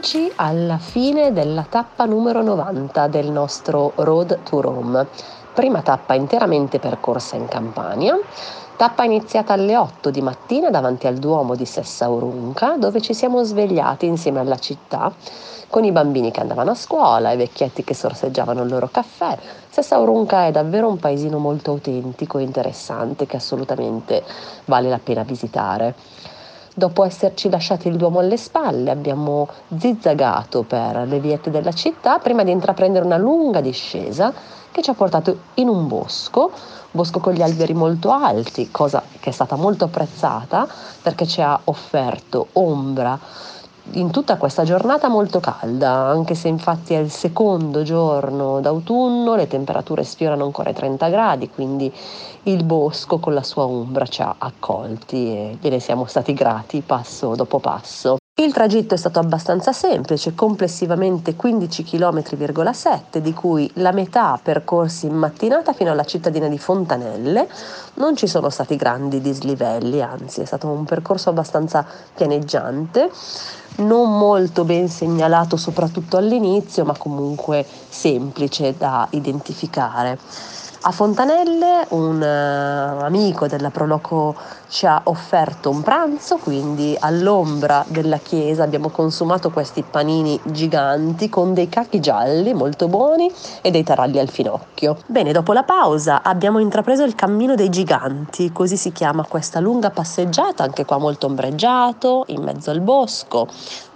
Eccoci alla fine della tappa numero 90 del nostro Road to Rome. Prima tappa interamente percorsa in Campania, tappa iniziata alle 8 di mattina davanti al Duomo di Sessa Urunca, dove ci siamo svegliati insieme alla città con i bambini che andavano a scuola, i vecchietti che sorseggiavano il loro caffè. Sessa Urunca è davvero un paesino molto autentico e interessante che assolutamente vale la pena visitare. Dopo esserci lasciati il Duomo alle spalle, abbiamo zizzagato per le viette della città prima di intraprendere una lunga discesa che ci ha portato in un bosco, bosco con gli alberi molto alti, cosa che è stata molto apprezzata perché ci ha offerto ombra in tutta questa giornata molto calda, anche se infatti è il secondo giorno d'autunno, le temperature sfiorano ancora i 30 gradi, quindi il bosco con la sua ombra ci ha accolti e gliene siamo stati grati passo dopo passo. Il tragitto è stato abbastanza semplice, complessivamente 15 km,7, di cui la metà percorsi in mattinata fino alla cittadina di Fontanelle. Non ci sono stati grandi dislivelli, anzi è stato un percorso abbastanza pianeggiante, non molto ben segnalato soprattutto all'inizio, ma comunque semplice da identificare. A Fontanelle un uh, amico della Proloco ci ha offerto un pranzo, quindi all'ombra della chiesa abbiamo consumato questi panini giganti con dei cachi gialli molto buoni e dei taralli al finocchio. Bene, dopo la pausa abbiamo intrapreso il cammino dei giganti, così si chiama questa lunga passeggiata, anche qua molto ombreggiato, in mezzo al bosco,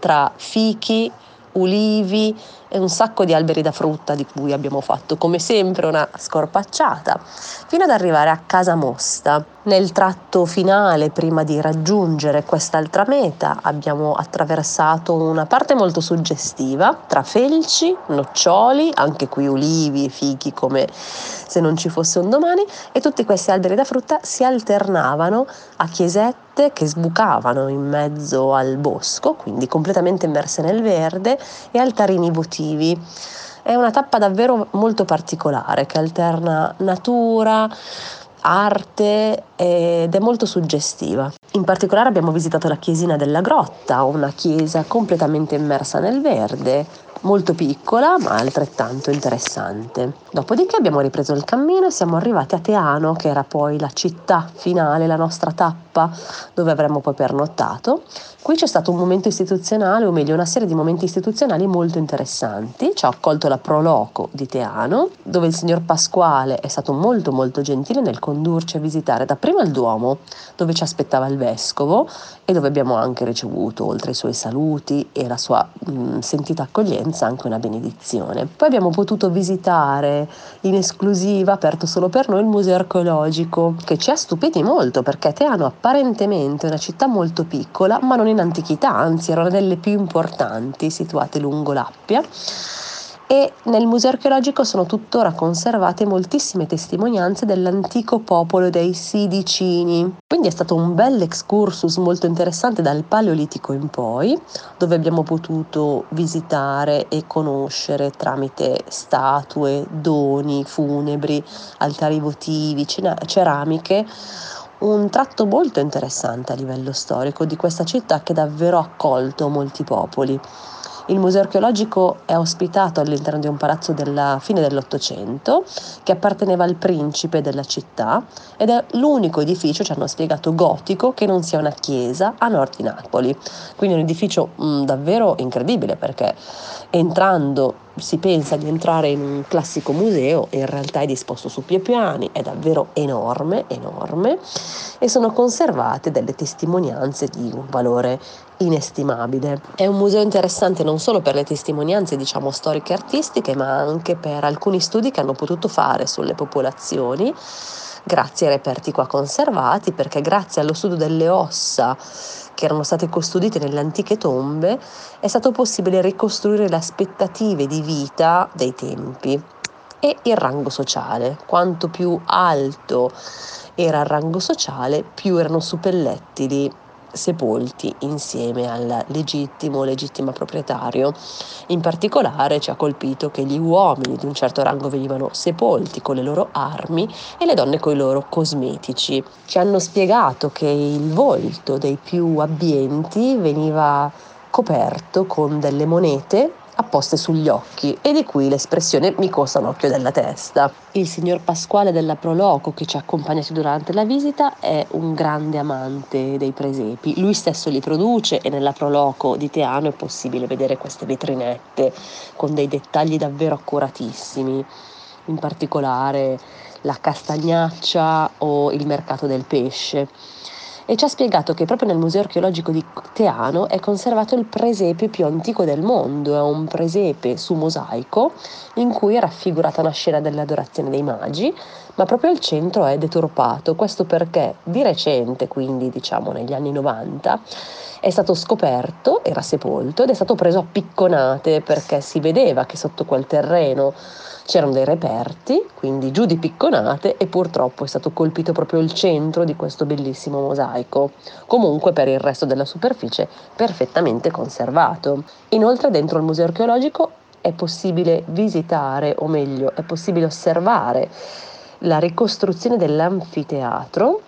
tra fichi, ulivi e un sacco di alberi da frutta di cui abbiamo fatto come sempre una scorpacciata, fino ad arrivare a Casa Mosta. Nel tratto finale, prima di raggiungere quest'altra meta, abbiamo attraversato una parte molto suggestiva tra felci, noccioli, anche qui ulivi e fichi come se non ci fosse un domani, e tutti questi alberi da frutta si alternavano a chiesette che sbucavano in mezzo al bosco, quindi completamente immerse nel verde, e altarini votivi. È una tappa davvero molto particolare che alterna natura, arte ed è molto suggestiva. In particolare abbiamo visitato la chiesina della grotta, una chiesa completamente immersa nel verde, molto piccola ma altrettanto interessante. Dopodiché abbiamo ripreso il cammino e siamo arrivati a Teano, che era poi la città finale, la nostra tappa dove avremmo poi pernottato. Qui c'è stato un momento istituzionale, o meglio una serie di momenti istituzionali molto interessanti. Ci ha accolto la Proloco di Teano, dove il signor Pasquale è stato molto molto gentile nel condurci a visitare dapprima il Duomo, dove ci aspettava il Vescovo e dove abbiamo anche ricevuto, oltre ai suoi saluti e la sua mh, sentita accoglienza, anche una benedizione. Poi abbiamo potuto visitare in esclusiva, aperto solo per noi, il Museo Archeologico, che ci ha stupiti molto perché Teano apparentemente è una città molto piccola, ma non in antichità, anzi era una delle più importanti situate lungo l'Appia e nel museo archeologico sono tuttora conservate moltissime testimonianze dell'antico popolo dei Sidicini. Quindi è stato un bel excursus molto interessante dal Paleolitico in poi, dove abbiamo potuto visitare e conoscere tramite statue, doni funebri, altari votivi, ceramiche un tratto molto interessante a livello storico di questa città che davvero ha accolto molti popoli. Il museo archeologico è ospitato all'interno di un palazzo della fine dell'Ottocento che apparteneva al principe della città ed è l'unico edificio, ci hanno spiegato, gotico che non sia una chiesa a nord di Napoli. Quindi un edificio mh, mm, davvero incredibile perché entrando si pensa di entrare in un classico museo in realtà è disposto su più piani, è davvero enorme, enorme e sono conservate delle testimonianze di un valore inestimabile. È un museo interessante non solo per le testimonianze, diciamo, storiche e artistiche, ma anche per alcuni studi che hanno potuto fare sulle popolazioni grazie ai reperti qua conservati, perché grazie allo studio delle ossa che erano state custodite nelle antiche tombe, è stato possibile ricostruire le aspettative di vita dei tempi e il rango sociale. Quanto più alto era il rango sociale, più erano suppellettili sepolti insieme al legittimo legittima proprietario. In particolare ci ha colpito che gli uomini di un certo rango venivano sepolti con le loro armi e le donne con i loro cosmetici. Ci hanno spiegato che il volto dei più abbienti veniva coperto con delle monete apposte sugli occhi e di qui l'espressione mi costa un occhio della testa. Il signor Pasquale della Proloco che ci ha accompagnato durante la visita è un grande amante dei presepi, lui stesso li produce e nella Proloco di Teano è possibile vedere queste vetrinette con dei dettagli davvero accuratissimi, in particolare la castagnaccia o il mercato del pesce e ci ha spiegato che proprio nel Museo archeologico di Teano è conservato il presepe più antico del mondo, è un presepe su mosaico in cui è raffigurata una scena dell'adorazione dei magi, ma proprio il centro è deturpato, questo perché di recente, quindi diciamo negli anni 90, è stato scoperto, era sepolto ed è stato preso a picconate perché si vedeva che sotto quel terreno c'erano dei reperti, quindi giù di picconate e purtroppo è stato colpito proprio il centro di questo bellissimo mosaico. Comunque per il resto della superficie perfettamente conservato. Inoltre dentro il museo archeologico è possibile visitare, o meglio, è possibile osservare la ricostruzione dell'anfiteatro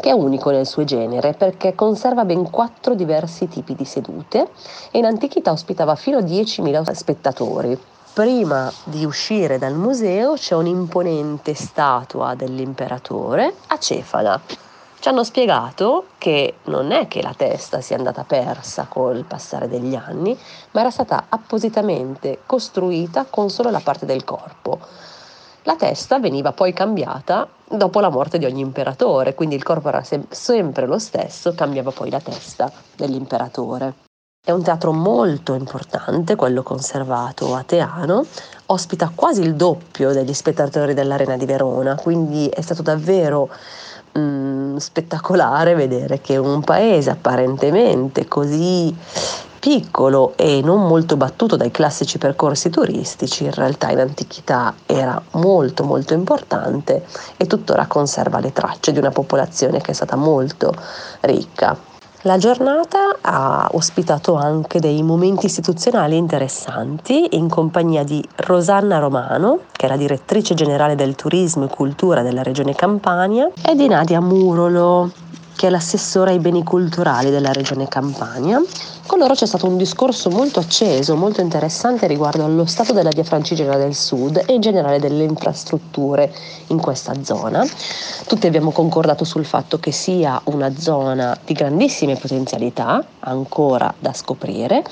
che è unico nel suo genere perché conserva ben quattro diversi tipi di sedute e in antichità ospitava fino a 10.000 spettatori prima di uscire dal museo c'è un'imponente statua dell'imperatore a Cefala. Ci hanno spiegato che non è che la testa sia andata persa col passare degli anni, ma era stata appositamente costruita con solo la parte del corpo. La testa veniva poi cambiata dopo la morte di ogni imperatore, quindi il corpo era sem- sempre lo stesso, cambiava poi la testa dell'imperatore. È un teatro molto importante, quello conservato a Teano, ospita quasi il doppio degli spettatori dell'Arena di Verona, quindi è stato davvero mh, mm, spettacolare vedere che un paese apparentemente così piccolo e non molto battuto dai classici percorsi turistici, in realtà in antichità era molto molto importante e tuttora conserva le tracce di una popolazione che è stata molto ricca. La giornata ha ospitato anche dei momenti istituzionali interessanti in compagnia di Rosanna Romano, che è la direttrice generale del turismo e cultura della regione Campania, e di Nadia Murolo, che è l'assessore ai beni culturali della regione Campania. Con loro c'è stato un discorso molto acceso, molto interessante riguardo allo stato della via Francigena del Sud e in generale delle infrastrutture in questa zona. Tutti abbiamo concordato sul fatto che sia una zona di grandissime potenzialità, ancora da scoprire,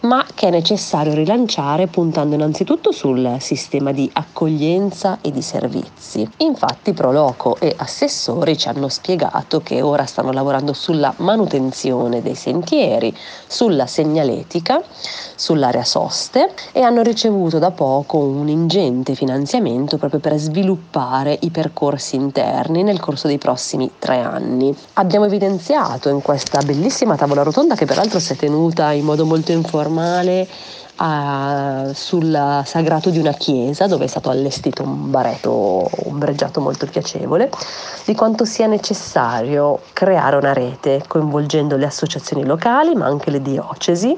ma che è necessario rilanciare puntando innanzitutto sul sistema di accoglienza e di servizi. Infatti Proloco e assessori ci hanno spiegato che ora stanno lavorando sulla manutenzione dei sentieri, sulla segnaletica, sull'area soste e hanno ricevuto da poco un ingente finanziamento proprio per sviluppare i percorsi interni nel corso dei prossimi tre anni. Abbiamo evidenziato in questa bellissima tavola rotonda che peraltro si è tenuta in modo molto informale a, sul sagrato di una chiesa dove è stato allestito un baretto ombreggiato molto piacevole, di quanto sia necessario creare una rete coinvolgendo le associazioni locali ma anche le diocesi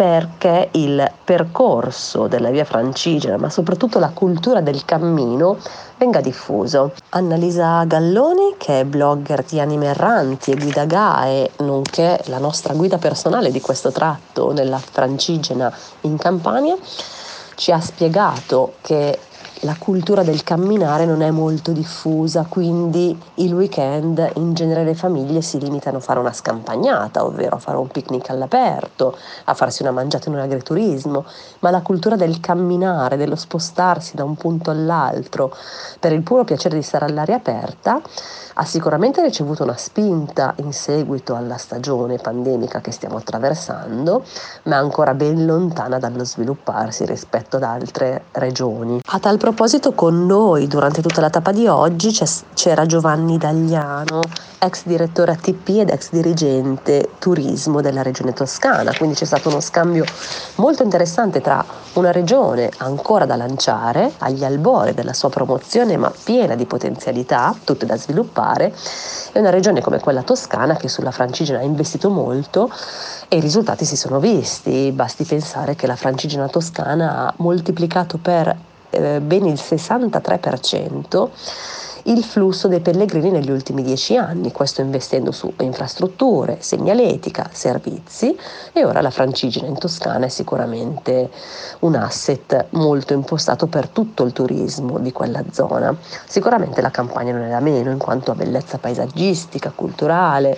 perché il percorso della via francigena, ma soprattutto la cultura del cammino, venga diffuso. Annalisa Galloni, che è blogger di anime erranti e guida GAE, nonché la nostra guida personale di questo tratto nella francigena in Campania, ci ha spiegato che la cultura del camminare non è molto diffusa, quindi il weekend in genere le famiglie si limitano a fare una scampagnata, ovvero a fare un picnic all'aperto, a farsi una mangiata in un agriturismo, ma la cultura del camminare, dello spostarsi da un punto all'altro per il puro piacere di stare all'aria aperta, ha sicuramente ricevuto una spinta in seguito alla stagione pandemica che stiamo attraversando, ma ancora ben lontana dallo svilupparsi rispetto ad altre regioni. A tal proposito con noi durante tutta la tappa di oggi c'era Giovanni Dagliano, ex direttore ATP ed ex dirigente turismo della regione toscana, quindi c'è stato uno scambio molto interessante tra una regione ancora da lanciare, agli albori della sua promozione ma piena di potenzialità, tutte da sviluppare, e una regione come quella toscana che sulla francigena ha investito molto e i risultati si sono visti, basti pensare che la francigena toscana ha moltiplicato per eh, ben il 63% il flusso dei pellegrini negli ultimi dieci anni, questo investendo su infrastrutture, segnaletica, servizi e ora la Francigena in Toscana è sicuramente un asset molto impostato per tutto il turismo di quella zona. Sicuramente la campagna non è da meno in quanto a bellezza paesaggistica, culturale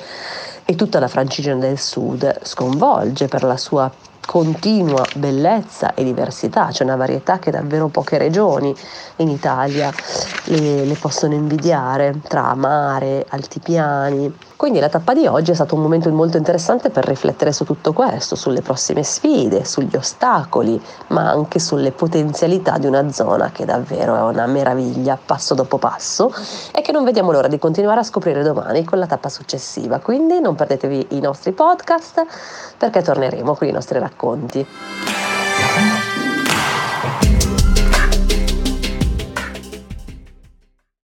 e tutta la Francigena del Sud sconvolge per la sua continua bellezza e diversità, c'è una varietà che davvero poche regioni in Italia le, le possono invidiare tra mare, altipiani, quindi la tappa di oggi è stato un momento molto interessante per riflettere su tutto questo, sulle prossime sfide, sugli ostacoli, ma anche sulle potenzialità di una zona che davvero è una meraviglia passo dopo passo e che non vediamo l'ora di continuare a scoprire domani con la tappa successiva. Quindi non perdetevi i nostri podcast perché torneremo con i nostri racconti.